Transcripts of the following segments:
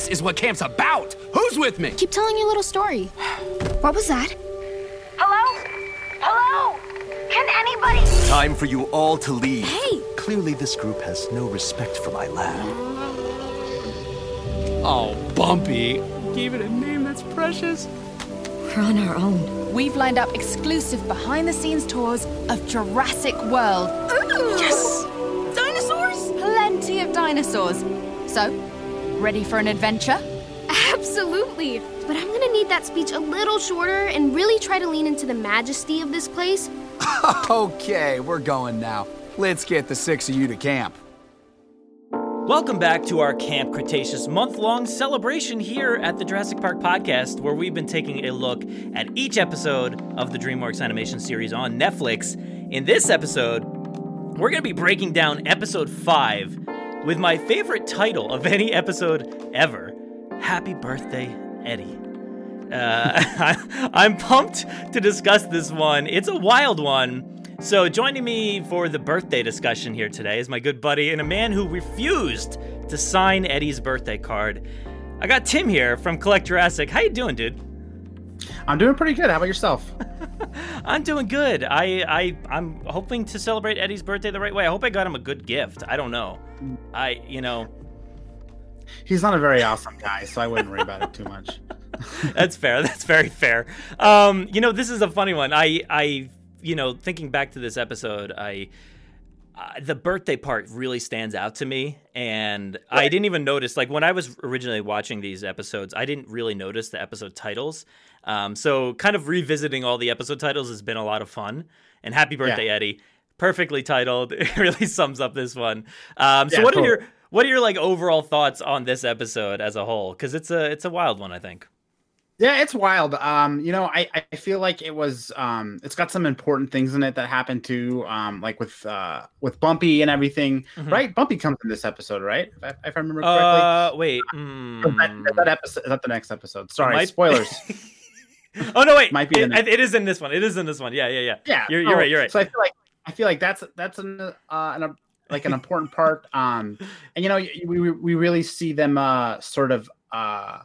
This is what camp's about. Who's with me? Keep telling your little story. What was that? Hello? Hello? Can anybody? Time for you all to leave. Hey! Clearly, this group has no respect for my lab. Oh, Bumpy. Gave it a name that's precious. We're on our own. We've lined up exclusive behind the scenes tours of Jurassic World. Yes! Dinosaurs? Plenty of dinosaurs. So, ready for an adventure? Absolutely. But I'm gonna need that speech a little shorter and really try to lean into the majesty of this place. Okay, we're going now. Let's get the six of you to camp. Welcome back to our Camp Cretaceous month long celebration here at the Jurassic Park podcast, where we've been taking a look at each episode of the DreamWorks animation series on Netflix. In this episode, we're going to be breaking down episode 5 with my favorite title of any episode ever Happy Birthday, Eddie. Uh, I'm pumped to discuss this one. It's a wild one. So, joining me for the birthday discussion here today is my good buddy and a man who refused to sign Eddie's birthday card. I got Tim here from Collect Jurassic. How you doing, dude? I'm doing pretty good. How about yourself? I'm doing good. I I I'm hoping to celebrate Eddie's birthday the right way. I hope I got him a good gift. I don't know. I you know. He's not a very awesome guy, so I wouldn't worry about it too much. That's fair. That's very fair. Um, you know, this is a funny one. I I you know, thinking back to this episode, I uh, the birthday part really stands out to me and right. i didn't even notice like when i was originally watching these episodes i didn't really notice the episode titles um, so kind of revisiting all the episode titles has been a lot of fun and happy birthday yeah. eddie perfectly titled it really sums up this one um, so yeah, what totally. are your what are your like overall thoughts on this episode as a whole because it's a it's a wild one i think yeah, it's wild. Um, you know, I, I feel like it was um it's got some important things in it that happened too. Um, like with uh with Bumpy and everything. Mm-hmm. Right? Bumpy comes in this episode, right? If I, if I remember correctly. Uh wait. Mm. Is that, that episode is that the next episode? Sorry, might... spoilers. oh no, wait. Might be it, it is in this one. It is in this one. Yeah, yeah, yeah. Yeah. You're, you're oh, right, you're right. So I feel like I feel like that's that's an uh an, like an important part. Um and you know, we we really see them uh sort of uh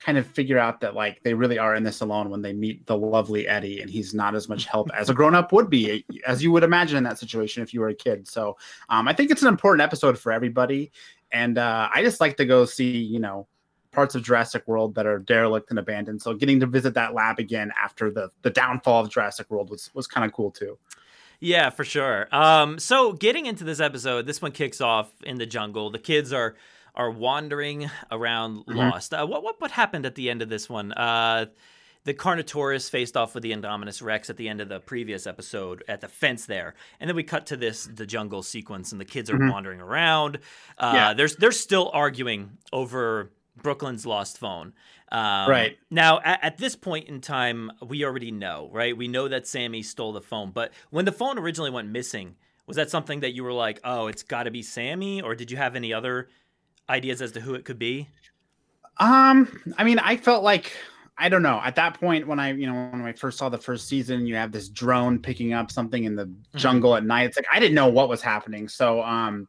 kind of figure out that like they really are in this alone when they meet the lovely Eddie and he's not as much help as a grown up would be as you would imagine in that situation if you were a kid. So um, I think it's an important episode for everybody, and uh, I just like to go see you know parts of Jurassic World that are derelict and abandoned. So getting to visit that lab again after the the downfall of Jurassic World was was kind of cool too. Yeah, for sure. Um, so getting into this episode, this one kicks off in the jungle. The kids are are wandering around mm-hmm. lost. Uh, what, what what happened at the end of this one? Uh, the Carnotaurus faced off with the Indominus Rex at the end of the previous episode at the fence there, and then we cut to this the jungle sequence, and the kids are mm-hmm. wandering around. Uh, yeah. There's they're still arguing over Brooklyn's lost phone. Um, right now, at, at, this point in time, we already know, right? We know that Sammy stole the phone, but when the phone originally went missing, was that something that you were like, "Oh, it's got to be Sammy," or did you have any other ideas as to who it could be? Um, I mean, I felt like I don't know. At that point, when I, you know, when I first saw the first season, you have this drone picking up something in the mm-hmm. jungle at night. It's like I didn't know what was happening. So, um,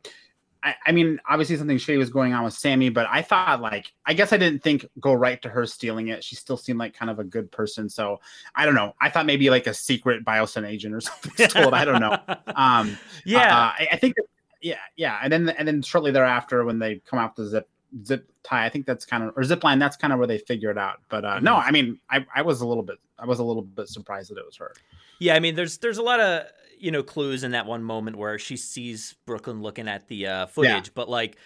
I, I mean, obviously something shady was going on with Sammy, but I thought like I guess I didn't think go right to her stealing it. She still seemed like kind of a good person. So I don't know. I thought maybe like a secret Biosyn agent or something I don't know. Um, yeah, uh, I, I think. That, yeah, yeah, and then and then shortly thereafter, when they come out the zip zip tie, I think that's kind of or zip line. That's kind of where they figure it out. But uh, mm-hmm. no, I mean, I I was a little bit I was a little bit surprised that it was her. Yeah, I mean, there's there's a lot of you know clues in that one moment where she sees Brooklyn looking at the uh, footage, yeah. but like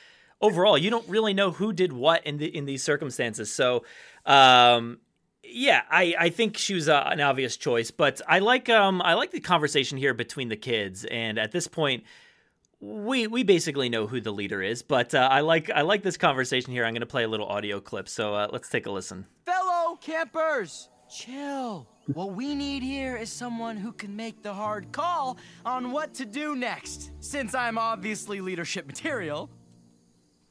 overall, you don't really know who did what in the in these circumstances. So. um yeah, I, I think she was uh, an obvious choice, but I like um I like the conversation here between the kids, and at this point, we we basically know who the leader is, but uh, I like I like this conversation here. I'm going to play a little audio clip, so uh, let's take a listen. Fellow campers, chill. What we need here is someone who can make the hard call on what to do next. Since I'm obviously leadership material,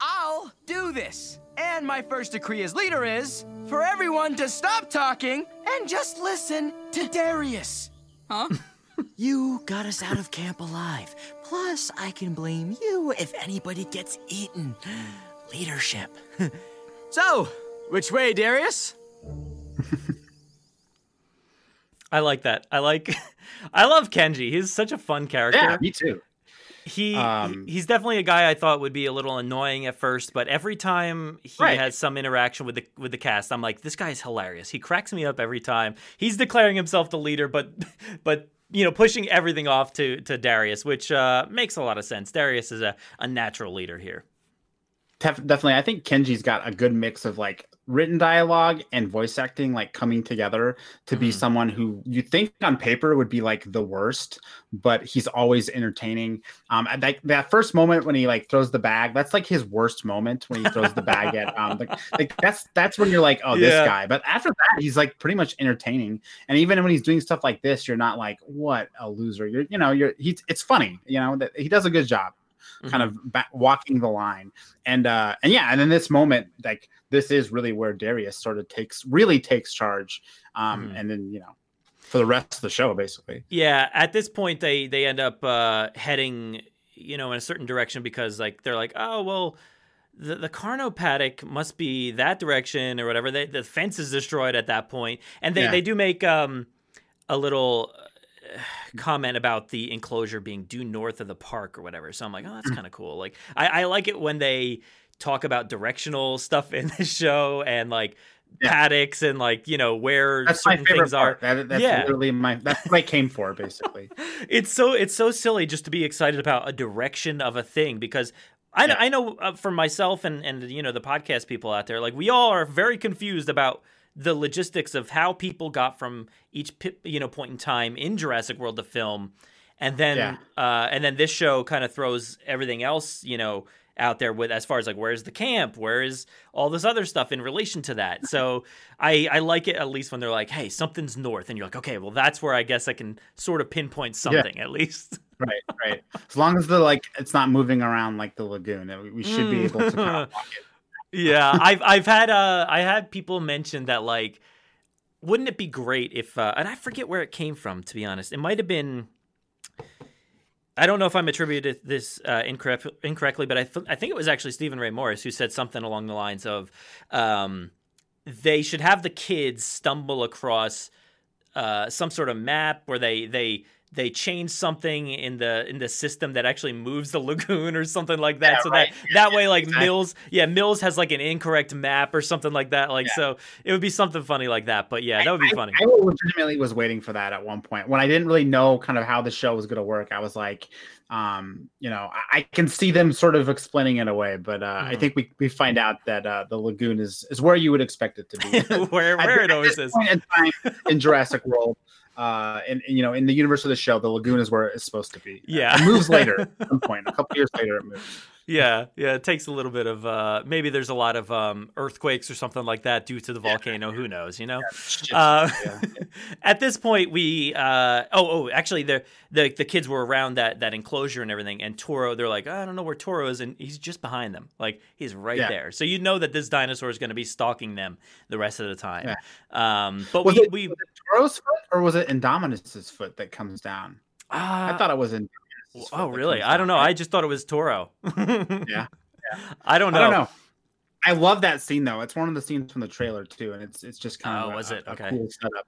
I'll do this. And my first decree as leader is for everyone to stop talking and just listen to Darius. Huh? you got us out of camp alive. Plus, I can blame you if anybody gets eaten. Leadership. So, which way, Darius? I like that. I like. I love Kenji. He's such a fun character. Yeah, me too. He Um, he's definitely a guy I thought would be a little annoying at first, but every time he Right. has some interaction with the with the cast, I'm like, this guy's hilarious. He cracks me up every time. He's declaring himself the leader, but but you know, pushing everything off to to Darius, which uh, makes a lot of sense. Darius is a, a natural leader here. Def- definitely, I think Kenji's got a good mix of like written dialogue and voice acting, like coming together to be Mhm. someone who you think on paper would be like the worst, but he's always entertaining. Um, and that that first moment when he like throws the bag, that's like his worst moment when he throws the bag at um, like, like that's that's when you're like, oh, this Yeah. guy. But after that, he's like pretty much entertaining. And even when he's doing stuff like this, you're not like, what a loser. You're, you know, you're he's it's funny. You know that he does a good job kind of ba- walking the line and uh and yeah and in this moment like this is really where darius sort of takes really takes charge um Mhm. and then you know for the rest of the show basically Yeah, at this point they they end up uh, heading you know in a certain direction because like they're like, oh well, the the Carno paddock must be that direction or whatever. They, the fence is destroyed at that point, and they Yeah. they do make um a little. comment about the enclosure being due north of the park or whatever so i'm like oh that's Mm. kind of cool like I, I like it when they talk about directional stuff in the show and like Yeah. paddocks and like you know where that's my certain favorite things are that, that's Yeah. literally my that's what i came for basically it's so it's so silly just to be excited about a direction of a thing because I, know I know uh, for myself and and you know the podcast people out there like we all are very confused about the logistics of how people got from each you know point in time in Jurassic World the film and then Yeah. uh, and then this show kind of throws everything else you know out there with as far as like where's the camp? Where is all this other stuff in relation to that? So i i like it at least when they're like hey something's north and you're like okay well that's where i guess i can sort of pinpoint something at least. Right right. As long as the like it's not moving around like the lagoon we- we should be able to yeah i've i've had uh i had people mention that like wouldn't it be great if uh and i forget where it came from to be honest. It might have been I don't know if I'm attributed this uh, incorrect, incorrectly, but I, th- I think it was actually Stephen Ray Morris who said something along the lines of um, they should have the kids stumble across uh, some sort of map where they they they change something in the in the system that actually moves the lagoon or something like that. Yeah, so right. that Yeah, that yeah, way, like exactly. Mills, yeah, Mills has like an incorrect map or something like that. Like so, it would be something funny like that. But yeah, that would be I, funny. I legitimately was waiting for that at one point when I didn't really know kind of how the show was going to work. I was like, um, you know, I, I can see them sort of explaining it away, but uh, I Mhm. think we, we find out that uh, the lagoon is is where you would expect it to be. where where it always is. in time in Jurassic World, uh, and, and, you know, in the universe of the show, the lagoon is where it's supposed to be. Yeah. it moves later at some point. A couple years later, it moves. Yeah, yeah, it takes a little bit of uh maybe there's a lot of um earthquakes or something like that due to the volcano, who knows, you know. Shit. Uh, at this point we uh oh oh actually the the the kids were around that that enclosure and everything and Toro they're like, I don't know where Toro is and he's just behind them. Like he's right there. So you know that this dinosaur is going to be stalking them the rest of the time. Um but Was we it, we was it Toro's foot or was it Indominus's foot that comes down? uh, I thought it was Indominus's foot Oh, really? I don't know. down, I just thought it was Toro. Yeah. I don't know. I don't know. I love that scene though. It's one of the scenes from the trailer too, and it's it's just kind of Oh, a, was it? a Okay. cool setup.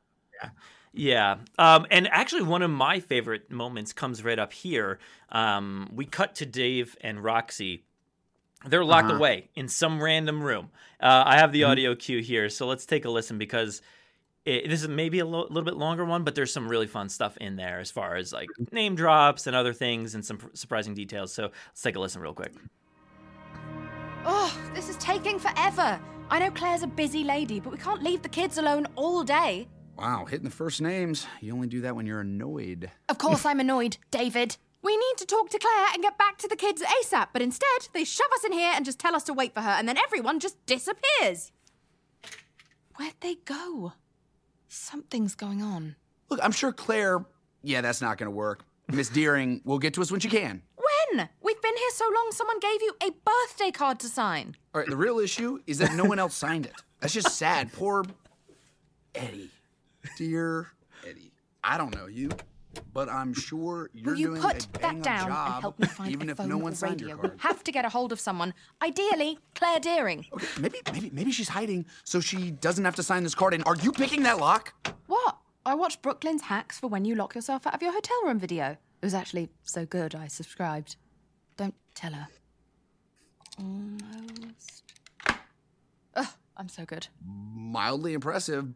Yeah. Um, and actually, one of my favorite moments comes right up here. Um, we cut to Dave and Roxy. They're locked Uh-huh. away in some random room. Uh, I have the Mhm. audio cue here, so let's take a listen because it, this is maybe a lo- little bit longer one, but there's some really fun stuff in there as far as like name drops and other things and some pr- surprising details. So let's take a listen real quick. Oh, this is taking forever. I know Claire's a busy lady, but we can't leave the kids alone all day. Wow, hitting the first names. You only do that when you're annoyed. Of course, I'm annoyed, David. We need to talk to Claire and get back to the kids ASAP, but instead, they shove us in here and just tell us to wait for her, and then everyone just disappears. Where'd they go? Something's going on. Look, I'm sure Claire. Yeah, that's not gonna work. Miss Deering will get to us when she can. When? We've been here so long, someone gave you a birthday card to sign. All right, the real issue is that no one else signed it. That's just sad. Poor Eddie. Dear Eddie. I don't know you. But I'm sure you're Will you doing put a that down job, and help me find even a if phone no or one signed your radio? Card. have to get a hold of someone. Ideally, Claire Deering. Okay, maybe, maybe, maybe she's hiding so she doesn't have to sign this card. And are you picking that lock? What? I watched Brooklyn's Hacks for when you lock yourself out of your hotel room video. It was actually so good, I subscribed. Don't tell her. Almost. Ugh, I'm so good. Mildly impressive.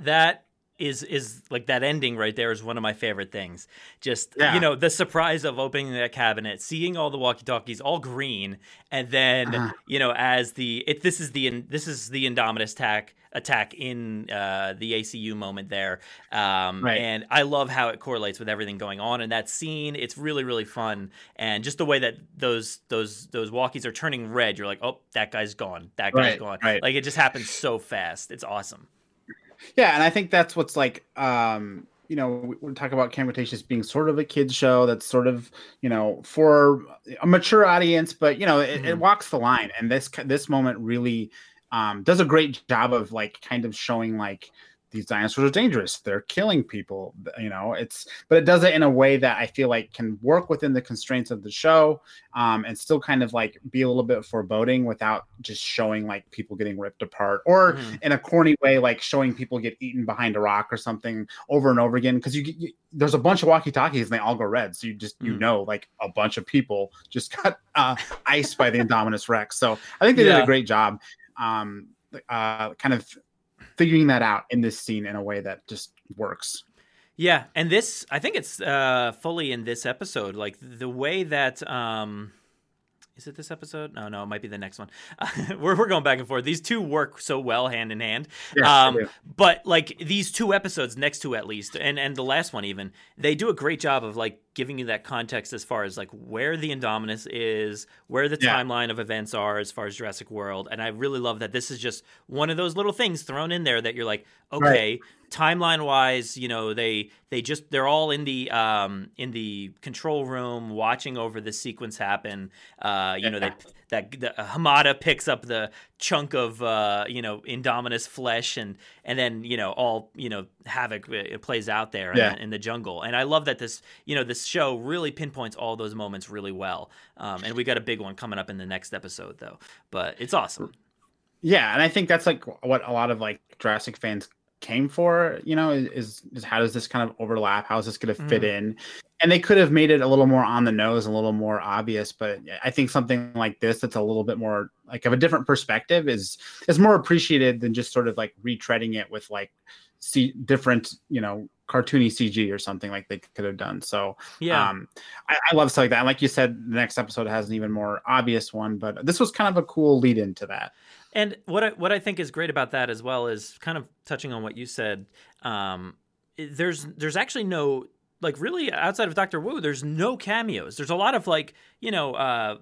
That is is like that ending right there is one of my favorite things. Just Yeah. you know the surprise of opening that cabinet, seeing all the walkie talkies all green, and then Uh-huh. you know as the it this is the this is the Indominus attack attack in uh, the ACU moment there, um, Right. and I love how it correlates with everything going on in that scene. It's really really fun, and just the way that those those those walkies are turning red, you're like, oh that guy's gone, that guy's Right, gone. right. Like it just happens so fast. It's awesome. Yeah, and I think that's what's like, um, you know, we, we talk about Cretaceous being sort of a kids show that's sort of, you know, for a mature audience, but you know, it, it walks the line. And this this moment really um, does a great job of like kind of showing like these dinosaurs are dangerous. They're killing people. You know, it's but it does it in a way that I feel like can work within the constraints of the show, um, and still kind of like be a little bit foreboding without just showing like people getting ripped apart or Mhm. in a corny way, like showing people get eaten behind a rock or something over and over again. Because you, you there's a bunch of walkie talkies and they all go red, so you just you Mm. know like a bunch of people just got uh, iced by the Indominus Rex. So I think they did a great job, um, uh, kind of figuring that out in this scene in a way that just works. Yeah, and this I think it's uh fully in this episode. Like the way that um is it this episode? No, no, it might be the next one. we're we're going back and forth. These two work so well hand in hand. Yes, um but like these two episodes next to at least and and the last one even, they do a great job of like giving you that context as far as like where the Indominus is, where the Yeah. timeline of events are as far as Jurassic World, and I really love that this is just one of those little things thrown in there that you're like, okay, timeline wise, you know, they they just they're all in the um in the control room watching over the sequence happen. Uh, you know, they that the, Hamada picks up the chunk of uh, you know Indominus flesh and and then you know all you know havoc uh, it plays out there Yeah. in, the, in the jungle. And I love that this you know this show really pinpoints all those moments really well. Um, and we got a big one coming up in the next episode though, but it's awesome. Yeah, and I think that's like what a lot of like Jurassic fans came for. You know, is is how does this kind of overlap? How is this going to fit Mhm. in? And they could have made it a little more on the nose, a little more obvious. But I think something like this, that's a little bit more like of a different perspective, is is more appreciated than just sort of like retreading it with like see different, you know, cartoony CG or something like they could have done. So Yeah. um, I, I love stuff like that. And like you said, the next episode has an even more obvious one, but this was kind of a cool lead into that. And what I what I think is great about that as well is kind of touching on what you said. Um, there's there's actually no like really outside of Doctor Wu. There's no cameos. There's a lot of like you know uh,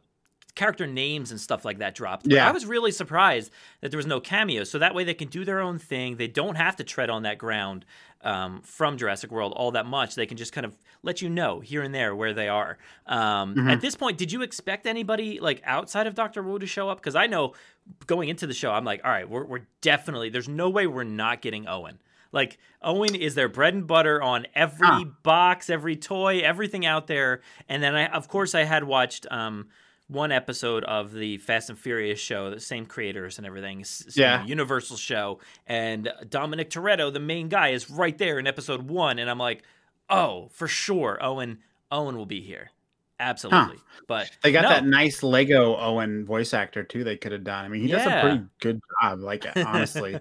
character names and stuff like that dropped. But Yeah. I was really surprised that there was no cameos. So that way they can do their own thing. They don't have to tread on that ground um, from Jurassic World all that much. They can just kind of let you know here and there where they are. Um, Mhm. At this point, did you expect anybody like outside of Doctor Wu to show up? Because I know going into the show, I'm like, all right, we're, we're definitely there's no way we're not getting Owen. Like Owen is their bread and butter on every Huh. box, every toy, everything out there. And then I, of course, I had watched um, one episode of the Fast and Furious show, the same creators and everything, Yeah. Universal show, and Dominic Toretto, the main guy, is right there in episode one, and I'm like, oh, for sure, Owen, Owen will be here, absolutely. But They got no. that nice Lego Owen voice actor too. They could have done. I mean, he does a pretty good job. Like honestly,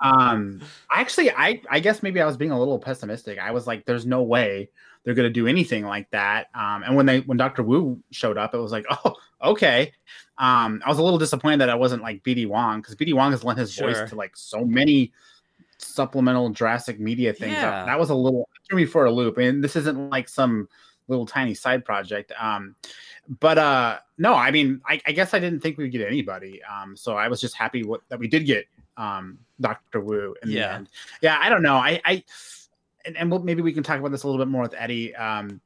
um, actually, I I guess maybe I was being a little pessimistic. I was like, "There's no way they're gonna do anything like that." Um, and when they when Doctor Wu showed up, it was like, "Oh, okay." Um, I was a little disappointed that I wasn't like BD Wong because BD Wong has lent his Sure. voice to like so many supplemental Jurassic media things. That- That, was a little threw me for a loop. And this isn't like some little tiny side project. Um, but uh, no, I mean, I, I guess I didn't think we'd get anybody. Um, so I was just happy what, that we did get um, Doctor Wu in the Yeah. end. Yeah, I don't know. I, I and, and we'll, maybe we can talk about this a little bit more with Eddie um,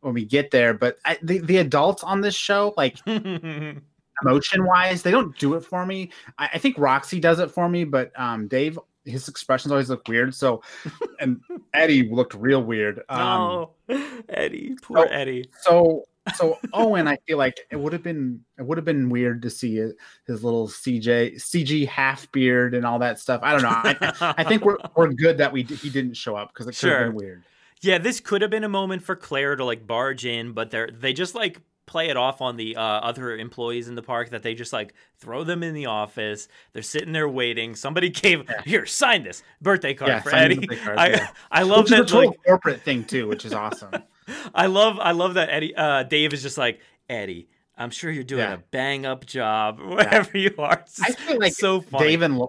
when we get there. But I, the the adults on this show, like emotion wise, they don't do it for me. I, I think Roxy does it for me, but um, Dave, his expressions always look weird. So, and Eddie looked real weird. Um, oh, Eddie, poor so- Eddie. So so Owen, I feel like it would have been it would have been weird to see his, his little CJ CG half beard and all that stuff. I don't know. I, I think we're we're good that we he didn't show up because it could have Sure. been weird. Yeah, this could have been a moment for Claire to like barge in, but they're they just like play it off on the uh, other employees in the park that they just like throw them in the office. They're sitting there waiting. Somebody gave here sign this birthday card Yeah, for Eddie. card, I yeah. I love Which is that a total like corporate thing too, which is awesome. I love I love that Eddie uh, Dave is just like Eddie. I'm sure you're doing Yeah. a bang up job wherever you are. It's I feel like so funny. Dave and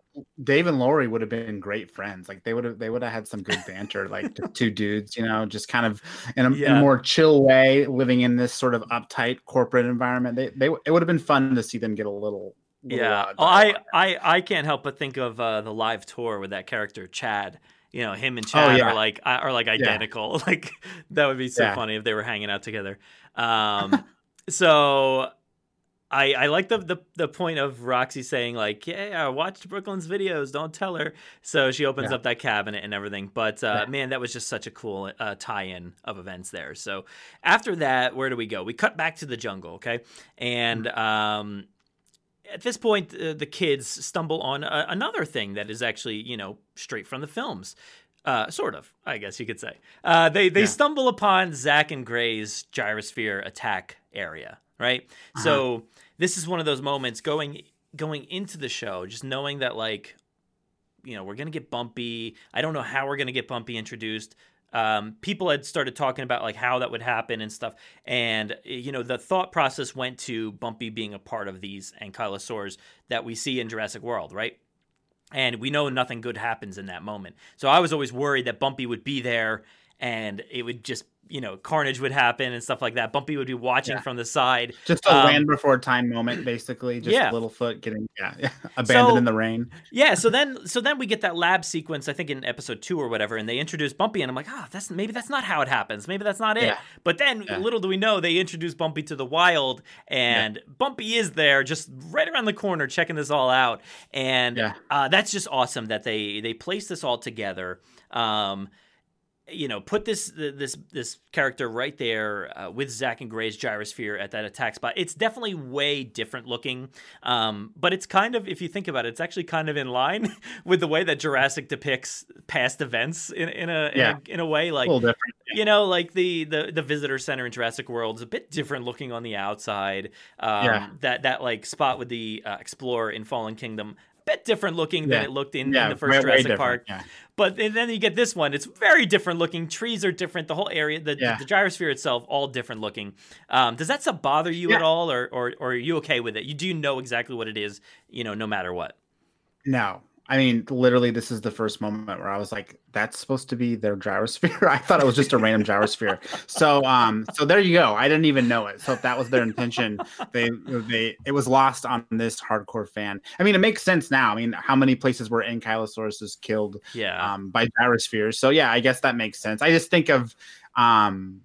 Dave and Lowery would have been great friends. Like they would have they would have had some good banter. Like two dudes, you know, just kind of in a, in a more chill way, living in this sort of uptight corporate environment. They they it would have been fun to see them get a little. little, Yeah, oh, I. I I can't help but think of uh, the live tour with that character Chad. You know, him and Oh, Chad yeah. are like are like identical. Like that would be so Yeah. funny if they were hanging out together. Um, so I I like the, the the point of Roxy saying like, yeah, I watched Brooklyn's videos. Don't tell her. So she opens Yeah. up that cabinet and everything. But uh, Yeah. man, that was just such a cool uh, tie-in of events there. So after that, where do we go? We cut back to the jungle, okay, and Mm-hmm. um at this point, uh, the kids stumble on a, another thing that is actually, you know, straight from the films. Uh, sort of, I guess you could say. Uh, they they Yeah. stumble upon Zach and Gray's gyrosphere attack area, right? Uh-huh. So this is one of those moments going going into the show, just knowing that like, you know, we're gonna get Bumpy. I don't know how we're gonna get Bumpy introduced. Um, people had started talking about like how that would happen and stuff, and you know the thought process went to Bumpy being a part of these ankylosaurs that we see in Jurassic World, right? And we know nothing good happens in that moment. So I was always worried that Bumpy would be there and it would just, you know, carnage would happen and stuff like that. Bumpy would be watching Yeah. from the side. just a Um, land before time moment, basically. Just yeah. Littlefoot getting yeah, abandoned So- in the rain. Yeah, so then so then we get that lab sequence, I think in episode two or whatever, and they introduce Bumpy, and I'm like, oh, that's maybe that's not how it happens. Maybe that's not it. Yeah. But then little do we know they introduce Bumpy to the wild, and Bumpy is there just right around the corner checking this all out. And uh, that's just awesome that they they place this all together. Um you know, put this this this character right there uh, with Zach and Gray's gyrosphere at that attack spot. It's definitely way different looking, um, but it's kind of, if you think about it, it's actually kind of in line with the way that Jurassic depicts past events in, in a in, a in a way. Like a you know, like the the the visitor center in Jurassic World is a bit different looking on the outside. Um, Yeah. That that like spot with the uh, Explorer in Fallen Kingdom. A Bit different looking than it looked in, Yeah, in the first way- way Jurassic different, Park. yeah. But then you get this one. It's very different looking. Trees are different. The whole area, the, Yeah. the, gyrosphere itself, all different looking. Um, does that stuff bother you at all, or, or or are you okay with it? You do know exactly what it is, you know, no matter what. No, I mean, literally, this is the first moment where I was like, "That's supposed to be their gyrosphere." I thought it was just a random gyrosphere. So, um, so there you go. I didn't even know it. So if that was their intention, they they it was lost on this hardcore fan. I mean, it makes sense now. I mean, how many places were Ankylosaurus killed Yeah. um, by gyrospheres? So yeah, I guess that makes sense. I just think of, um,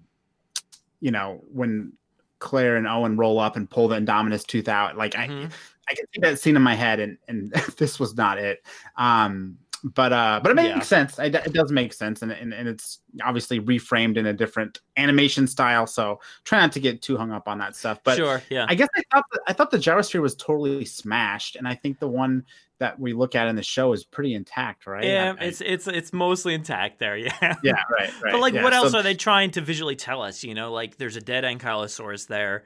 you know, when Claire and Owen roll up and pull the Indominus tooth out, like I. I can see that scene in my head, and and this was not it. Um, but uh, but it makes Yeah. sense. It, it does make sense, and, and and it's obviously reframed in a different animation style. So try not to get too hung up on that stuff. But sure, yeah. I guess I thought the, I thought the gyrosphere was totally smashed, and I think the one that we look at in the show is pretty intact, right? yeah, I- I- it's it's it's mostly intact there. Yeah. yeah, right, right. But like, yeah. what else So- are they trying to visually tell us? You know, like there's a dead ankylosaurus there.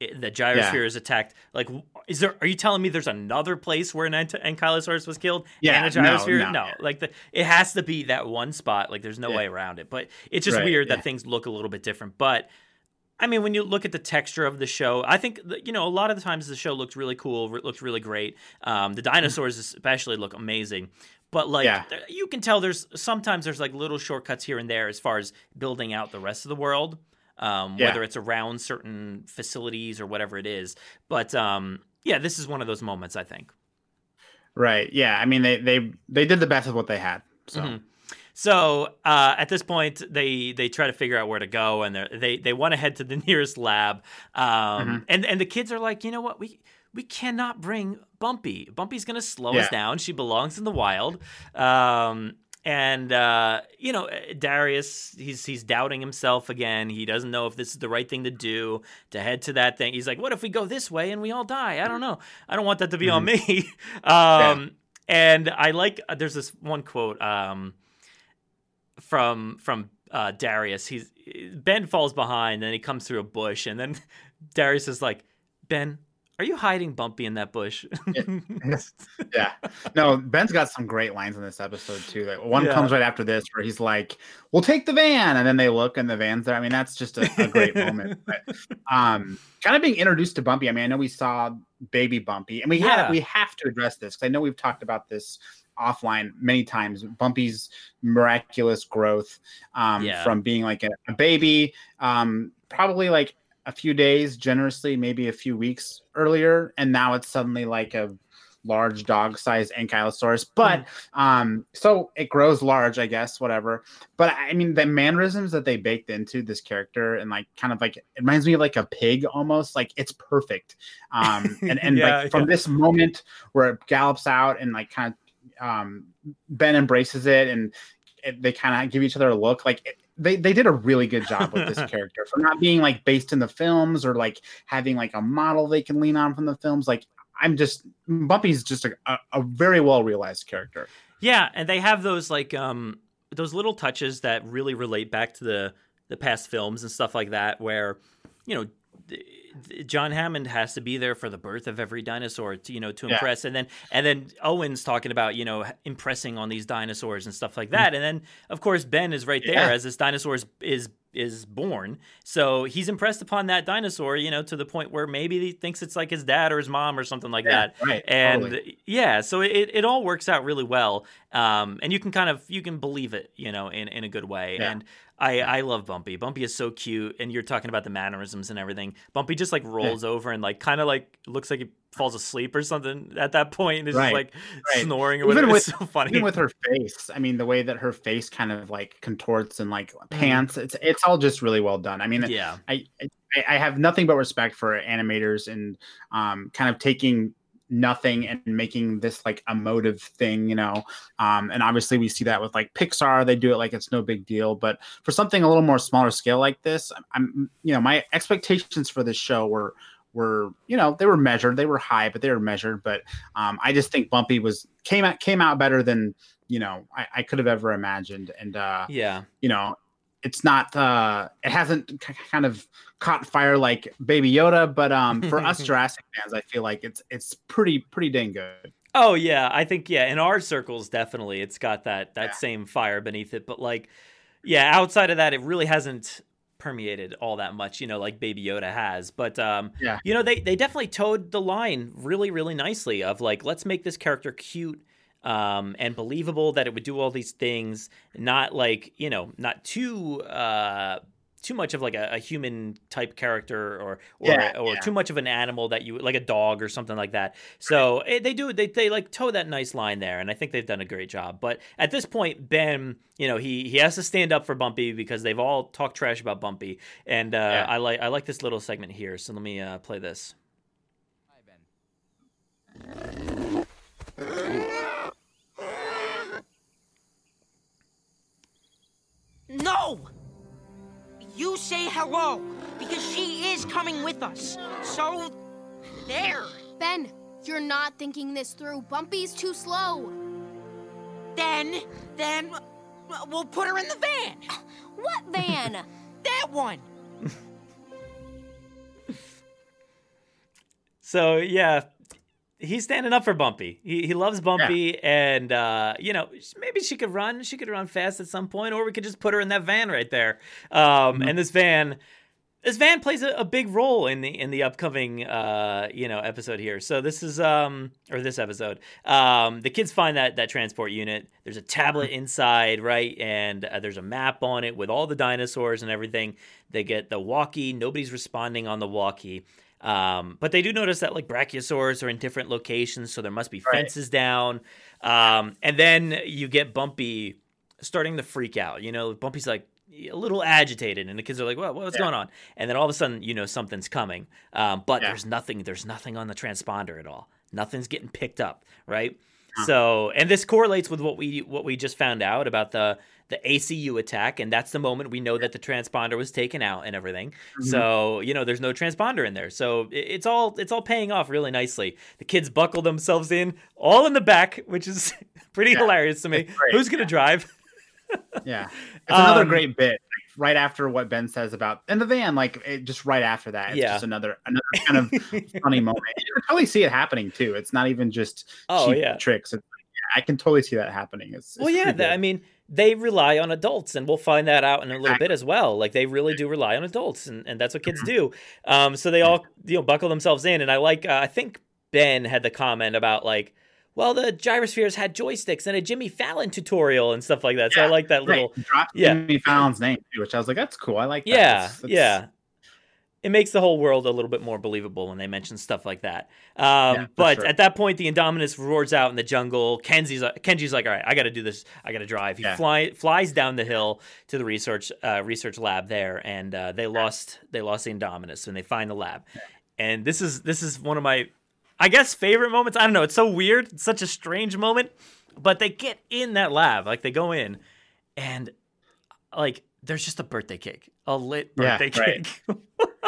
The gyrosphere is attacked. Like, is there? Are you telling me there's another place where an ant- ankylosaurus was killed? Yeah, and a no, gyrosphere. no. like the it has to be that one spot. Like, there's no Yeah. way around it. But it's just Right, weird yeah. that things look a little bit different. But I mean, when you look at the texture of the show, I think you know a lot of the times the show looks really cool, looks really great. Um, the dinosaurs especially look amazing. But like Yeah. you can tell, there's sometimes there's like little shortcuts here and there as far as building out the rest of the world, um, Yeah. whether it's around certain facilities or whatever it is. But um, yeah, this is one of those moments I think. right. Yeah, I mean they they they did the best with what they had. So Mhm. So uh, at this point, they they try to figure out where to go, and they they want to head to the nearest lab. Um, Mm-hmm. And and the kids are like, you know what, we we cannot bring Bumpy. Bumpy's gonna slow us down. She belongs in the wild. Um, and uh, you know, Darius, he's he's doubting himself again. He doesn't know if this is the right thing to do to head to that thing. He's like, what if we go this way and we all die? I don't know. I don't want that to be on me. um, And I like uh, there's this one quote. Um, from from uh, Darius. He's Ben falls behind, and he comes through a bush, and then Darius is like, "Ben, are you hiding Bumpy in that bush?" yeah. No, Ben's got some great lines in this episode too. Like one Yeah. comes right after this where he's like, "We'll take the van," and then they look and the van's there. I mean, that's just a, a great moment. But, um, kind of being introduced to Bumpy. I mean, I know we saw baby Bumpy, and we Yeah. have we have to address this because I know we've talked about this offline many times. Bumpy's miraculous growth um, Yeah. from being like a, a baby, um, probably like a few days, generously, maybe a few weeks earlier, and now it's suddenly like a large dog-sized ankylosaurus. But um, so it grows large, I guess, whatever. But I mean, the mannerisms that they baked into this character, and like kind of like it reminds me of like a pig almost. Like it's perfect. Um, and and Yeah, like from yeah. this moment where it gallops out and like kind of um, Ben embraces it and it, they kind of give each other a look like it, they, they did a really good job with this character for not being like based in the films or like having like a model they can lean on from the films. Like i'm just bumpy's just a, a, a very well realized character. Yeah, and they have those like um those little touches that really relate back to the the past films and stuff like that where you know John Hammond has to be there for the birth of every dinosaur to you know to Yeah. impress and then and then Owen's talking about you know impressing on these dinosaurs and stuff like that and then of course Ben is right there Yeah. as this dinosaur is, is is born so he's impressed upon that dinosaur you know to the point where maybe he thinks it's like his dad or his mom or something like Yeah, that right, and totally. yeah so it, it all works out really well um, and you can kind of you can believe it you know in, in a good way Yeah. and I, I love Bumpy. Bumpy is so cute, and you're talking about the mannerisms and everything. Bumpy just like rolls over and like kind of like looks like he falls asleep or something at that point, and is just like right. snoring or even with it's so funny. even with her face i mean the way that her face kind of like contorts and like Mm. pants it's it's all just really well done i mean yeah, I, I I have nothing but respect for animators and um, kind of taking nothing and making this like emotive thing, you know. Um, and obviously we see that with like Pixar, they do it like it's no big deal. But for something a little more smaller scale like this, I'm- I'm you know my expectations for this show were were you know they were measured, they were high, but they were measured. But um, I just think Bumpy was came out came out better than you know I, I could have ever imagined. And uh, yeah, you know it's not uh it hasn't kind of caught fire like baby yoda but um for us jurassic fans i feel like it's it's pretty pretty dang good Oh yeah, I think yeah, in our circles definitely it's got that that Yeah. same fire beneath it, but like yeah, outside of that it really hasn't permeated all that much, you know, like Baby Yoda has. But um Yeah. you know, they they definitely toed the line really really nicely of like let's make this character cute um and believable that it would do all these things, not like, you know, not too uh too much of like a, a human type character or or, Yeah, or yeah. too much of an animal that you like a dog or something like that. So eh, they do they they like toe that nice line there, and I think they've done a great job. But at this point, Ben, you know, he he has to stand up for Bumpy because they've all talked trash about Bumpy, and uh, Yeah. I like I like this little segment here. So let me uh, play this. No! You say hello, because she is coming with us. So, there. Ben, you're not thinking this through. Bumpy's too slow. Then, then, we'll put her in the van. What van? That one. So yeah, he's standing up for Bumpy. He he loves Bumpy, and uh, you know maybe she could run. She could run fast at some point, or we could just put her in that van right there. Um, And this van, this van plays a, a big role in the in the upcoming uh, you know episode here. So this is um or this episode. Um, the kids find that that transport unit. There's a tablet inside, right, and uh, there's a map on it with all the dinosaurs and everything. They get the walkie. Nobody's responding on the walkie. Um, but they do notice that like brachiosaurs are in different locations, so there must be Right. fences down. Um, and then you get Bumpy starting to freak out. You know, Bumpy's like a little agitated, and the kids are like, "What? What's yeah. going on?" And then all of a sudden, you know, something's coming. Um, but yeah. there's nothing. There's nothing on the transponder at all. Nothing's getting picked up, right? So, and this correlates with what we what we just found out about the the ACU attack, and that's the moment we know that the transponder was taken out and everything. Mm-hmm. So you know, there's no transponder in there. So it's all it's all paying off really nicely. The kids buckle themselves in, all in the back, which is pretty yeah. hilarious to me. Who's gonna drive? yeah, it's another um, great bit. right after what Ben says about in the van, like it, just right after that, it's yeah. just another another kind of funny moment. You can totally see it happening too. It's not even just oh yeah tricks. It's, I can totally see that happening. It's, it's well, yeah. I mean, they rely on adults, and we'll find that out in a little bit as well. Like they really do rely on adults, and, and that's what kids mm-hmm. do. Um, so they all you know buckle themselves in, and I like. Uh, I think Ben had the comment about like well, the gyrospheres had joysticks and a Jimmy Fallon tutorial and stuff like that. So yeah, I like that little right. yeah Jimmy Fallon's name too, which I was like, that's cool. I like that. Yeah, that's, that's... yeah. It makes the whole world a little bit more believable when they mention stuff like that. Um, yeah, but sure. at that point, the Indominus roars out in the jungle. Kenji's like, Kenji's like, all right, I got to do this. I got to drive. He yeah. fly, flies down the hill to the research uh, research lab there, and uh, they lost they lost the Indominus, and they find the lab. And this is this is one of my I guess favorite moments. I don't know. It's so weird. It's such a strange moment. But they get in that lab, like they go in, and like there's just a birthday cake, a lit birthday yeah, cake. Right.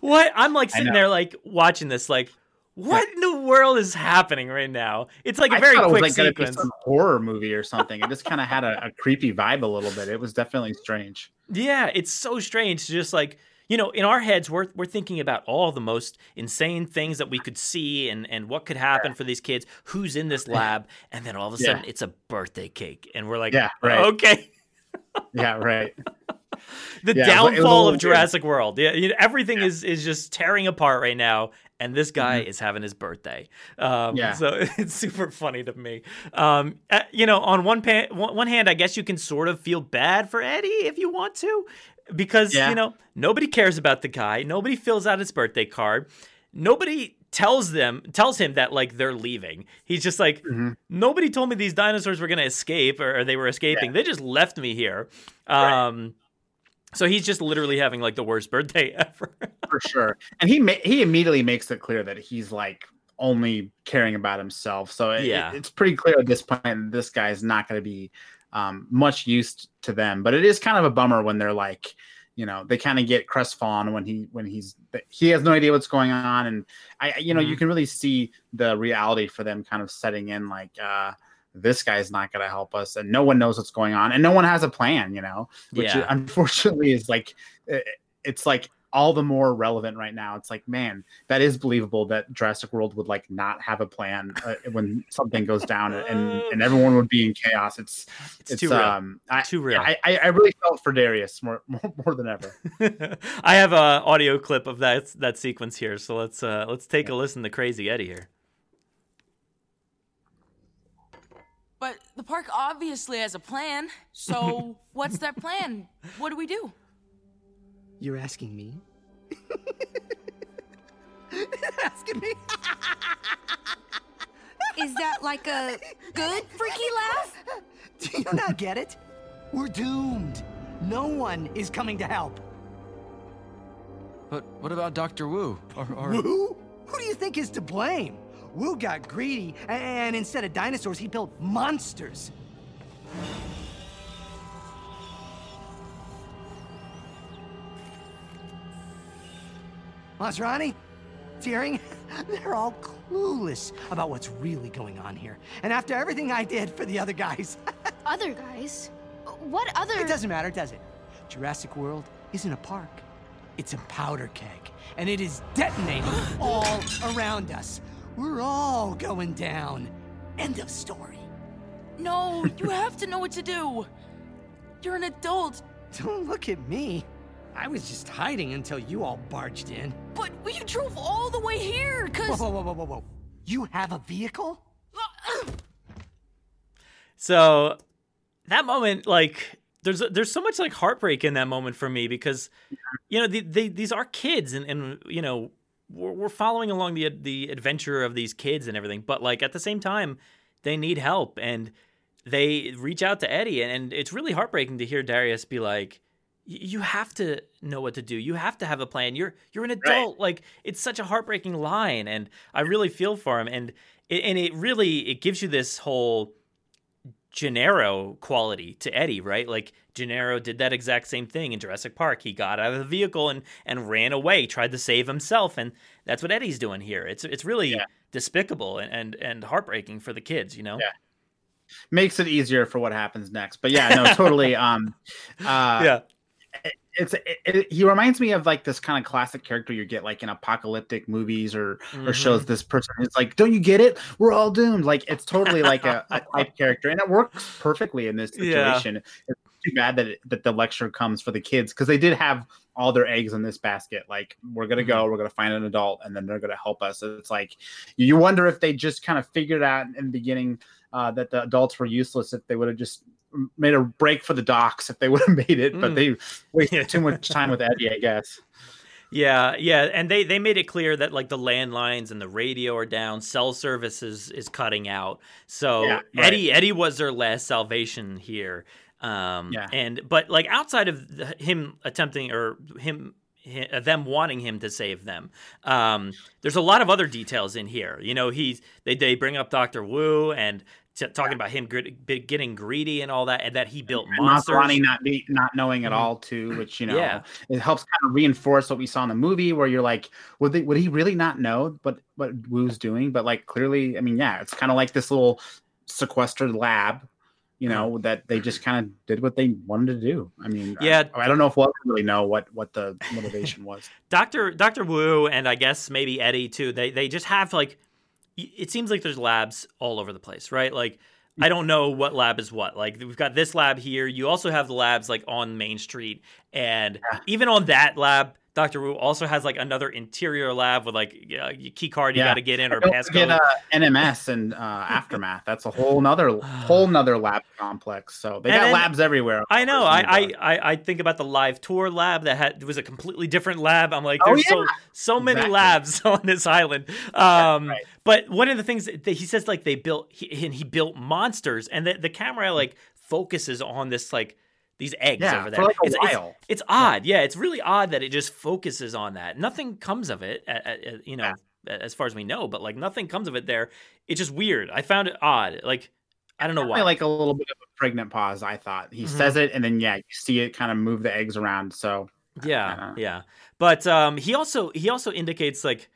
what? I'm like sitting there, like watching this, like what in the world is happening right now? It's like a very quick it was like sequence. Some horror movie or something. It just kind of had a, a creepy vibe a little bit. It was definitely strange. Yeah, it's so strange. to Just like you know, in our heads, we're, we're thinking about all the most insane things that we could see and, and what could happen for these kids, who's in this lab, and then all of a sudden yeah. it's a birthday cake. And we're like, yeah, right. okay. yeah, right. the yeah, downfall of Jurassic weird. World. Yeah, you know, everything yeah. is is just tearing apart right now, and this guy mm-hmm. is having his birthday. Um, yeah. So it's super funny to me. Um, uh, you know, on one, pan, one hand, I guess you can sort of feel bad for Eddie if you want to, because yeah. you know nobody cares about the guy. Nobody fills out his birthday card. Nobody tells them tells him that like they're leaving. He's just like mm-hmm. nobody told me these dinosaurs were gonna escape or, or they were escaping. Yeah. They just left me here. Um, right. So he's just literally having like the worst birthday ever. For sure, and he ma- he immediately makes it clear that he's like only caring about himself. So it, yeah, it, it's pretty clear at this point this guy is not going to be um, much used to them. But it is kind of a bummer when they're like, you know, they kind of get crestfallen when he when he's he has no idea what's going on, and I you know mm-hmm. you can really see the reality for them kind of setting in like. uh this guy's not going to help us and no one knows what's going on and no one has a plan you know which yeah. unfortunately is like it's like all the more relevant right now. It's like, man, that is believable that Jurassic World would like not have a plan uh, when something goes down and, and everyone would be in chaos. It's it's, it's too real. Um, I, too real. I, I, I really felt for Darius more more, more than ever. I have a audio clip of that that sequence here, so let's uh let's take a listen to Crazy Eddie here. But the park obviously has a plan. So what's that plan? What do we do? You're asking me? asking me? Is that like a good freaky laugh? Do you not get it? We're doomed. No one is coming to help. But what about Dr. Wu? Or, or... Wu? Who do you think is to blame? Wu got greedy, and instead of dinosaurs, he built monsters. Masrani, Deering, they're all clueless about what's really going on here. And after everything I did for the other guys. other guys? What other? It doesn't matter, does it? Jurassic World isn't a park. It's a powder keg. And it is detonating all around us. We're all going down. End of story. No, you have to know what to do. You're an adult. Don't look at me. I was just hiding until you all barged in. But you drove all the way here, cause... Whoa, whoa, whoa, whoa, whoa. You have a vehicle? so, that moment, like, there's there's so much like heartbreak in that moment for me because, you know, the, they, these are kids and, and you know, we're, we're following along the the adventure of these kids and everything, but like at the same time, they need help and they reach out to Eddie, and, and it's really heartbreaking to hear Darius be like, "You have to know what to do. You have to have a plan. You're you're an adult. Like it's such a heartbreaking line, and I really feel for him. And it, and it really it gives you this whole Gennaro quality to Eddie, right? Like Gennaro did that exact same thing in Jurassic Park. He got out of the vehicle and and ran away, tried to save himself, and that's what Eddie's doing here. It's it's really despicable and, and and heartbreaking for the kids, you know. Yeah. Makes it easier for what happens next. But yeah, no, totally. Um, uh, Yeah. it's it, it, he reminds me of like this kind of classic character you get like in apocalyptic movies or or shows. This person is like, "Don't you get it? We're all doomed." Like it's totally like a, a type character, and it works perfectly in this Yeah. situation. It's too bad that it, that the lecture comes for the kids because they did have all their eggs in this basket. Like we're gonna go, we're gonna find an adult, and then they're gonna help us. It's like you wonder if they just kind of figured out in the beginning uh, that the adults were useless if they would have just made a break for the docks if they would have made it, but Mm. they wasted too much time with Eddie, I guess. Yeah, yeah, and they they made it clear that like the landlines and the radio are down, cell services is cutting out. So Yeah, right. Eddie Eddie was their last salvation here. Um Yeah. and but like outside of the, him attempting or him hi- them wanting him to save them. Um, there's a lot of other details in here. You know, he's they they bring up Doctor Wu and t- talking about him gr- getting greedy and all that, and that he built And monsters. Masrani not be, not knowing at Mhm. all too, which you know Yeah. it helps kind of reinforce what we saw in the movie, where you're like, would they would he really not know what what Wu's doing? But like clearly, I mean, yeah, it's kind of like this little sequestered lab, you know, that they just kind of did what they wanted to do. I mean, Yeah. I, don't know if we'll really know what what the motivation was. Doctor Doctor Wu and I guess maybe Eddie too. They they just have like it seems like there's labs all over the place, right? Like I don't know what lab is what. Like we've got this lab here. You also have the labs like on Main Street, and even on that lab, Doctor Wu also has like another interior lab with like uh, your key card you got to get in or passcode. forget, uh, NMS and uh, aftermath. That's a whole nother whole nother lab complex. So they And got then- labs everywhere. I know. I, I I think about the live tour lab that had was a completely different lab. I'm like, Oh, there's so yeah. so many Exactly. labs on this island. Um, but one of the things that he says, like they built, he, and he built monsters, and the the camera like focuses on this like these eggs Yeah, over there. like, it's, it's-. It's, odd. Yeah, it's really odd that it just focuses on that. Nothing comes of it. you know. As far as we know, but like nothing comes of it there. It's just weird. I found it odd. Like I don't know why. Like a little bit of a pregnant pause. I thought he Mhm. says it, and then yeah, you see it kind of move the eggs around. So Yeah, yeah. But um, he also he also indicates like,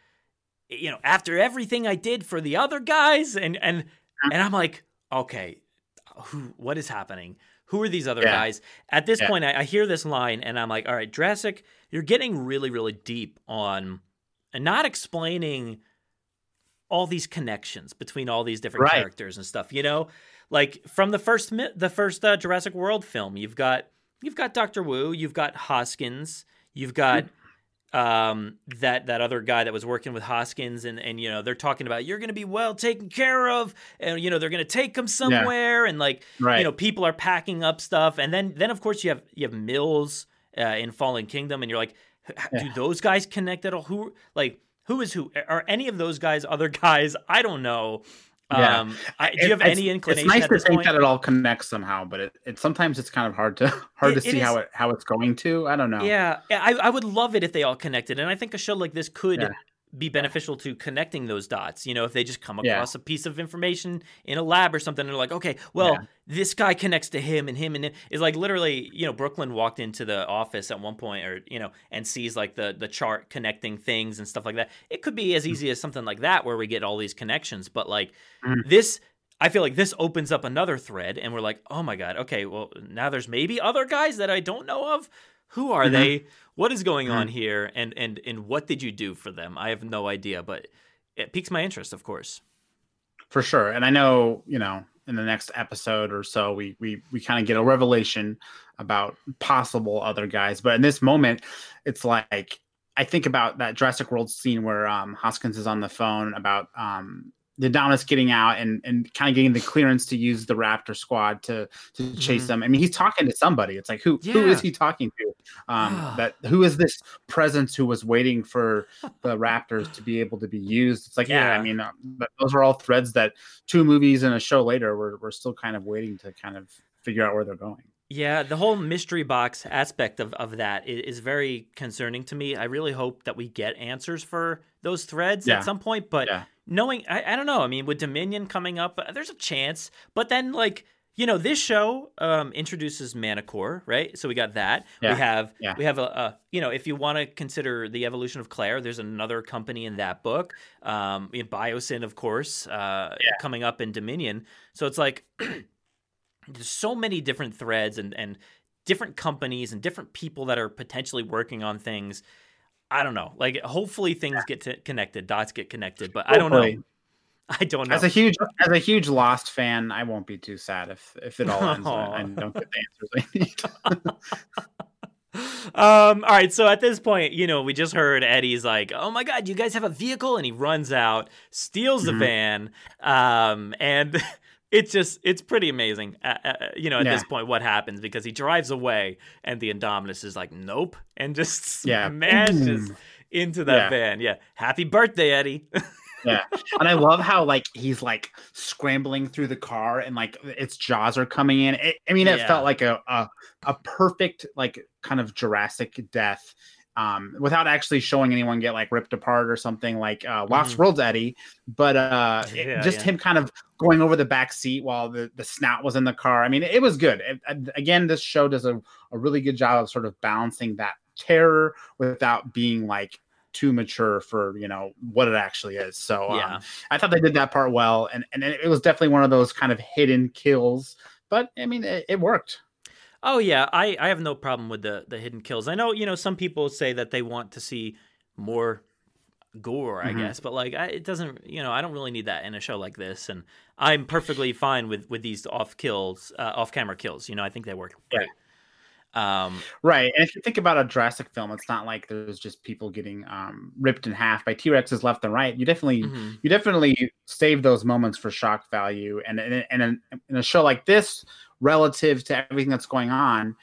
you know, after everything I did for the other guys, and and and I'm like, okay, who? What is happening? Who are these other Yeah. guys? At this Yeah. point, I, I hear this line, and I'm like, all right, Jurassic, you're getting really, really deep on, and not explaining all these connections between all these different Right. characters and stuff. You know, like from the first the first uh, Jurassic World film, you've got you've got Doctor Wu, you've got Hoskins, you've got um that that other guy that was working with Hoskins and and you know they're talking about you're going to be well taken care of and you know they're going to take him somewhere and like Right. you know people are packing up stuff. And then then of course you have you have Mills uh, in Fallen Kingdom and you're like h- do those guys connect at all? Who like who is who? Are any of those guys other guys? I don't know yeah, um I, do you have It's- any inclination It's nice to think point that it all connects somehow, but it, it sometimes it's kind of hard to hard It- to see how it how it's going to. I don't know. Yeah, yeah, I, I would love it if they all connected, and I think a show like this could Yeah. Be beneficial to connecting those dots. You know, if they just come Yeah. across a piece of information in a lab or something, and they're like, okay, well, Yeah. this guy connects to him and him and him. It's like literally, you know, Brooklyn walked into the office at one point, or you know, and sees like the the chart connecting things and stuff like that. It could be Mm. as easy as something like that where we get all these connections, but like Mm. this. I feel like this opens up another thread, and we're like, oh my god, okay, well now there's maybe other guys that I don't know of. Who are Mhm. they? What is going on Mhm. here? And and and what did you do for them? I have no idea, but it piques my interest, of course. for sure. And I know, you know, in the next episode or so, we we we kind of get a revelation about possible other guys. But in this moment, it's like I think about that Jurassic World scene where um, Hoskins is on the phone about um, the Indominus getting out and and kind of getting the clearance to use the Raptor squad to to chase Mhm. them. I mean, he's talking to somebody. It's like who who Yeah. is he talking to? Um, that who is this presence who was waiting for the Raptors to be able to be used? It's like yeah, Yeah. I mean, uh, but those are all threads that two movies and a show later we're we're still kind of waiting to kind of figure out where they're going. Yeah, the whole mystery box aspect of, of that is, very concerning to me. I really hope that we get answers for those threads Yeah. at some point. But. Knowing, I, I don't know. I mean, with Dominion coming up, uh, there's a chance. But then, like, you know, this show um, introduces Mantah Corp, right? So we got that. Yeah. We have, Yeah. we have a, a, you know, if you want to consider the evolution of Claire, there's another company in that book. Um, in Biosyn, of course, uh, coming up in Dominion. So it's like. there's so many different threads and and different companies and different people that are potentially working on things. I don't know. Like hopefully things get to connected, dots get connected, but I don't know. I don't know. As a huge as a huge Lost fan, I won't be too sad if if it all ends I don't get the answers I need. um all right, so at this point, you know, we just heard Eddie's like, "Oh my god, you guys have a vehicle?" and he runs out, steals the Mhm. van, um and it's just it's pretty amazing. Uh, uh, you know, at this point what happens because he drives away and the Indominus is like, "Nope," and just Yeah. smashes Boom. into that Yeah. van. Yeah. Happy birthday, Eddie. yeah and i love how like he's like scrambling through the car and like its jaws are coming in it, i mean it Yeah. felt like a, a a perfect like kind of jurassic death um without actually showing anyone get like ripped apart or something like uh lost Mhm. worlds eddie but uh it- Yeah, just yeah. him kind of going over the back seat while the the snout was in the car i mean it, was good It- and again this show does a, a really good job of sort of balancing that terror without being like too mature for you know what it actually is so um, I thought they did that part well, and and it was definitely one of those kind of hidden kills. But I mean, it, it worked. Oh yeah, I, I have no problem with the the hidden kills. I know you know some people say that they want to see more gore, I Mhm. guess, but like I, it doesn't. You know, I don't really need that in a show like this, and I'm perfectly fine with with these off kills, uh, off camera kills. You know, I think they work great. Um, Right, and if you think about a Jurassic film, it's not like there's just people getting um, ripped in half by T Rexes left and right. You definitely, mhm. you definitely save those moments for shock value, and and and in, a show like this, relative to everything that's going on,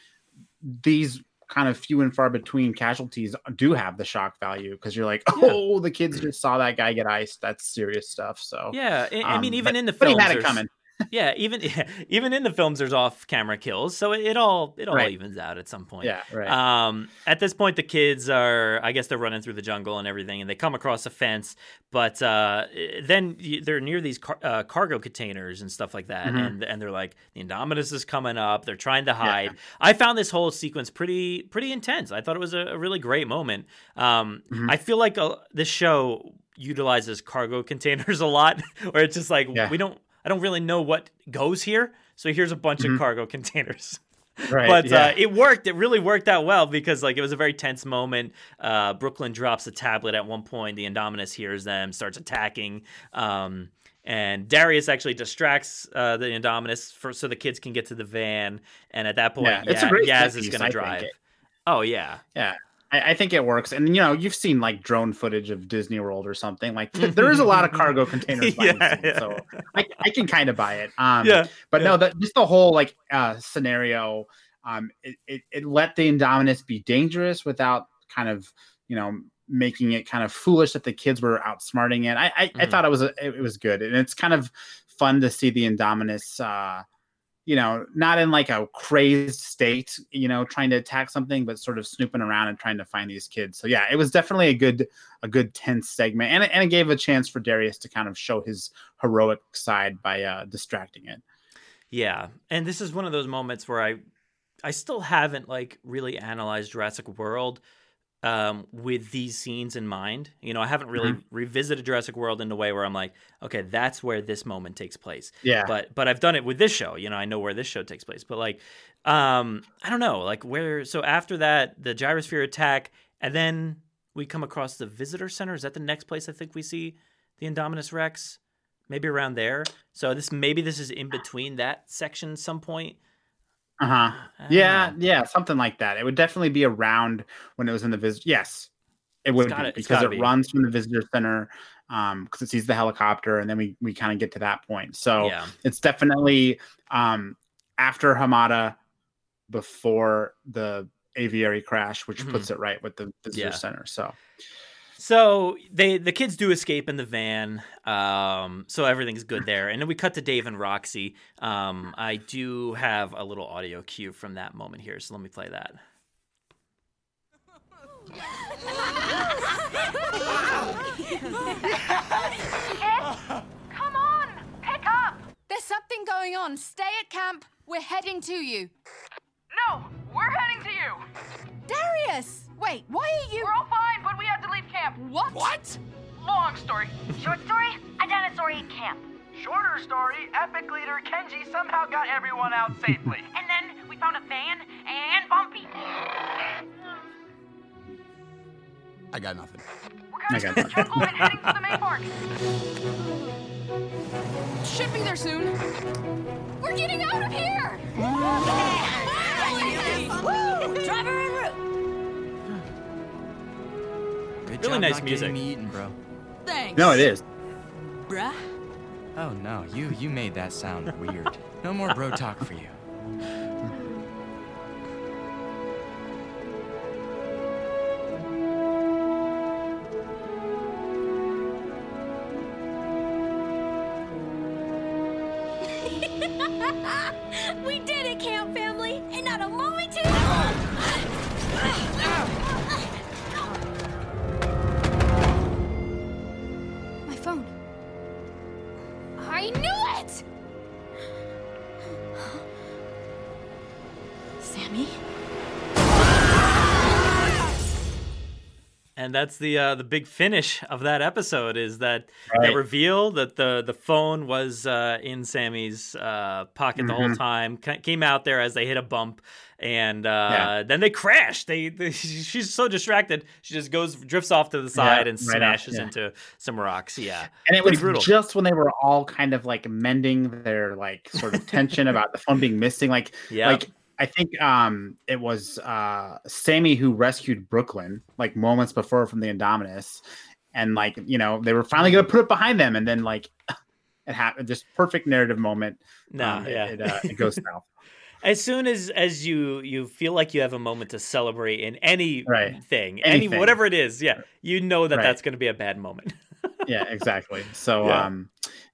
these kind of few and far between casualties do have the shock value because you're like, oh, the kids just saw that guy get iced. That's serious stuff. So Yeah, I, I mean, um, even but- in the but he had it coming. Yeah, even even in the films, there's off-camera kills, so it, it all it all Right. evens out at some point. Yeah, right. Um, at this point, the kids are, I guess, they're running through the jungle and everything, and they come across a fence. But uh, then they're near these car- uh, cargo containers and stuff like that, Mhm. and and they're like, the Indominus is coming up. They're trying to hide. I found this whole sequence pretty pretty intense. I thought it was a, a really great moment. Um, Mhm. I feel like uh, this show utilizes cargo containers a lot, where it's just like Yeah. we don't. I don't really know what goes here, so here's a bunch Mhm. of cargo containers. Right, but yeah. uh, it worked. It really worked out well because like it was a very tense moment. Uh, Brooklyn drops a tablet at one point. The Indominus hears them, starts attacking. Um, and Darius actually distracts uh, the Indominus for so the kids can get to the van. And at that point, Yeah, it's a great Yaz set is going to drive. Oh yeah, Yeah. I, I think it works. And you know, you've seen like drone footage of Disney World or something. Like th- there is a lot of cargo containers Yeah, yeah. so I, I can kind of buy it. Um Yeah, but yeah. no, that just the whole like uh scenario, um it, it, it let the Indominus be dangerous without kind of, you know, making it kind of foolish that the kids were outsmarting it. I I, I Mhm. thought it was a, it was good. And it's kind of fun to see the Indominus uh you know, not in like a crazed state, you know, trying to attack something, but sort of snooping around and trying to find these kids. So yeah, it was definitely a good, a good tense segment, and it, and it gave a chance for Darius to kind of show his heroic side by uh, distracting it. yeah. And this is one of those moments where I, I still haven't like really analyzed Jurassic World. Um, with these scenes in mind. You know, I haven't really Mhm. revisited Jurassic World in a way where I'm like, okay, that's where this moment takes place. Yeah. But but I've done it with this show. You know, I know where this show takes place. But like, um, I don't know, like where. So after that, the gyrosphere attack, and then we come across the visitor center. Is that the next place I think we see the Indominus Rex? Maybe around there. So this maybe this is in between that section some point. Uh huh. I Yeah, know. yeah, something like that. It would definitely be around when it was in the visit. Yes. It would be because it be. runs from the visitor center um because it sees the helicopter and then we we kind of get to that point. So Yeah. it's definitely um after Hamada before the aviary crash, which Mhm. puts it right with the visitor Yeah. center. So So they the kids do escape in the van, um, so everything's good there. And then we cut to Dave and Roxy. Um, I do have a little audio cue from that moment here, so let me play that. Kids, come on, pick up. There's something going on. Stay at camp. We're heading to you. No, we're heading to you. Darius! Wait, why are you. We're all camp. What? What? Long story. Short story, a dinosaur ate camp. Shorter story, epic leader Kenji somehow got everyone out safely. And then we found a van and Bumpy. I got nothing. We're I coming got through the jungle and heading to the main park. Should be there soon. We're getting out of here! Driver en route. Good Really job nice not music. getting me eaten, bro. Thanks. no, it is. Bruh. Oh no, you you made that sound weird. No more bro talk for you. Sammy? And that's the uh, the big finish of that episode is that Right. the reveal that the the phone was uh, in Sammy's uh, pocket the whole Mhm. time ca- came out there as they hit a bump, and uh, Yeah. then they crash. They, they she's so distracted she just goes drifts off to the side and right smashes yeah. into some rocks. Yeah, And it Pretty was brutal. just when they were all kind of like mending their like sort of tension about the phone being missing. Like, Yep. like I think um it was uh Sammy who rescued Brooklyn like moments before from the Indominus, and like you know they were finally gonna put it behind them, and then like it happened, just perfect narrative moment. No, um, yeah. it, it, uh, it goes south. as soon as as you you feel like you have a moment to celebrate in any Right. thing, any Anything. whatever it is, yeah, you know that Right. that's going to be a bad moment. yeah exactly so Yeah. um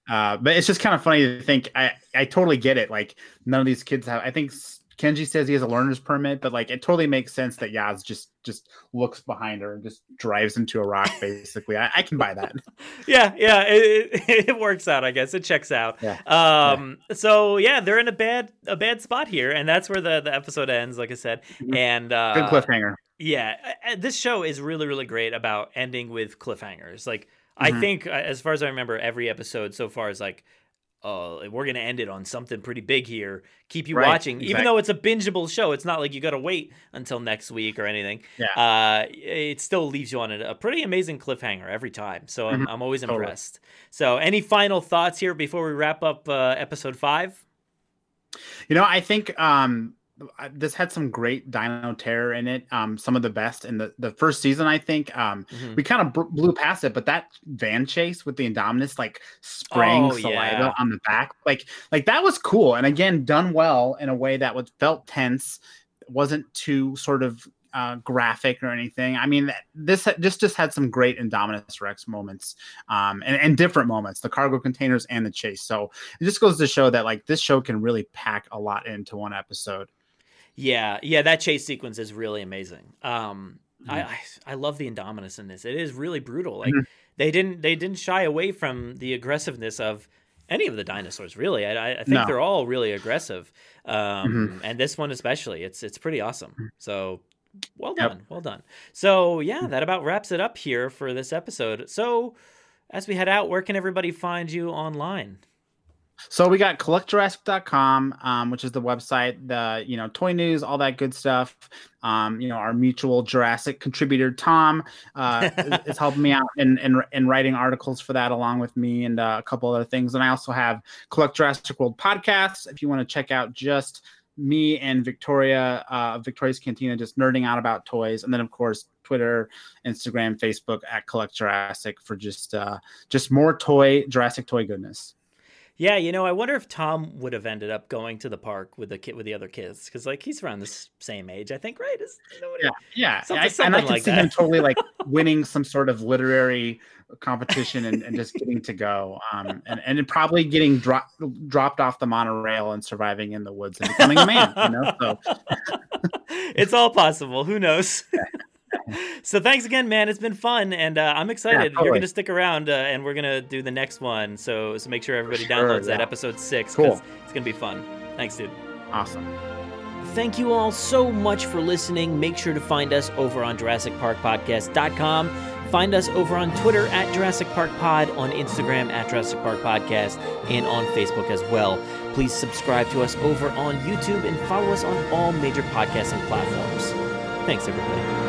uh but it's just kind of funny to think i i totally get it like none of these kids have i think kenji says he has a learner's permit but like it totally makes sense that yaz just just looks behind her and just drives into a rock basically i, I can buy that yeah, yeah, it, it, it works out. I guess it checks out. Yeah. Um. So yeah, they're in a bad a bad spot here, and that's where the the episode ends. Like I said, and uh, good cliffhanger Yeah, this show is really really great about ending with cliffhangers. Like I Mhm. think, uh, as far as I remember, every episode so far is like. Oh, we're gonna end it on something pretty big here. Keep you Right, watching, even though it's a bingeable show. It's not like you gotta wait until next week or anything. Yeah. Uh, it still leaves you on a, a pretty amazing cliffhanger every time. So I'm, Mhm, I'm always totally. impressed. So, any final thoughts here before we wrap up uh, episode five? You know, I think um uh, this had some great Dino Terror in it. Um, some of the best in the the first season. I think um Mhm. we kind of br- blew past it, but that van chase with the Indominus like spraying Oh, saliva yeah. on the back, like like that was cool. And again, done well in a way that was felt tense, wasn't too sort of uh, graphic or anything. I mean, this this just had some great Indominus Rex moments, um, and, and different moments, the cargo containers and the chase. So it just goes to show that like this show can really pack a lot into one episode. Yeah, yeah, that chase sequence is really amazing. Um, I, Mm-hmm. I I love the Indominus in this. It is really brutal. Like Mhm. they didn't they didn't shy away from the aggressiveness of any of the dinosaurs. Really, I, I- I think No. they're all really aggressive. Um, Mhm. and this one especially. It's it's pretty awesome. So well Yep. done, well done. So yeah, that about wraps it up here for this episode. So as we head out, where can everybody find you online? So we got collectjurassic.com, um, which is the website, the you know toy news, all that good stuff. Um, you know our mutual Jurassic contributor Tom uh, is, is helping me out in, in in writing articles for that along with me and uh, a couple other things. And I also have Collect Jurassic World podcast if you want to check out just me and Victoria, uh, Victoria's Cantina, just nerding out about toys, and then of course Twitter, Instagram, Facebook at Collect Jurassic for just uh, just more toy Jurassic toy goodness. Yeah, you know, I wonder if Tom would have ended up going to the park with the kid with the other kids because, like, he's around the same age, I think, right? Is, know, yeah, yeah, something, I, something and I can like see that. him totally like winning some sort of literary competition and, and just getting to go, um, and and probably getting dropped dropped off the monorail and surviving in the woods and becoming a man. You know, so it's all possible. Who knows? so thanks again, man. It's been fun, and uh, I'm excited. You're going to stick around, uh, and we're going to do the next one. So so make sure everybody sure, downloads that episode six. Cool. It's going to be fun. Thanks, dude. awesome. Thank you all so much for listening. Make sure to find us over on JurassicParkPodcast.com. Find us over on Twitter at Jurassic Park Pod, on Instagram at Jurassic Park Podcast, and on Facebook as well. Please subscribe to us over on YouTube and follow us on all major podcasting platforms. Thanks, everybody.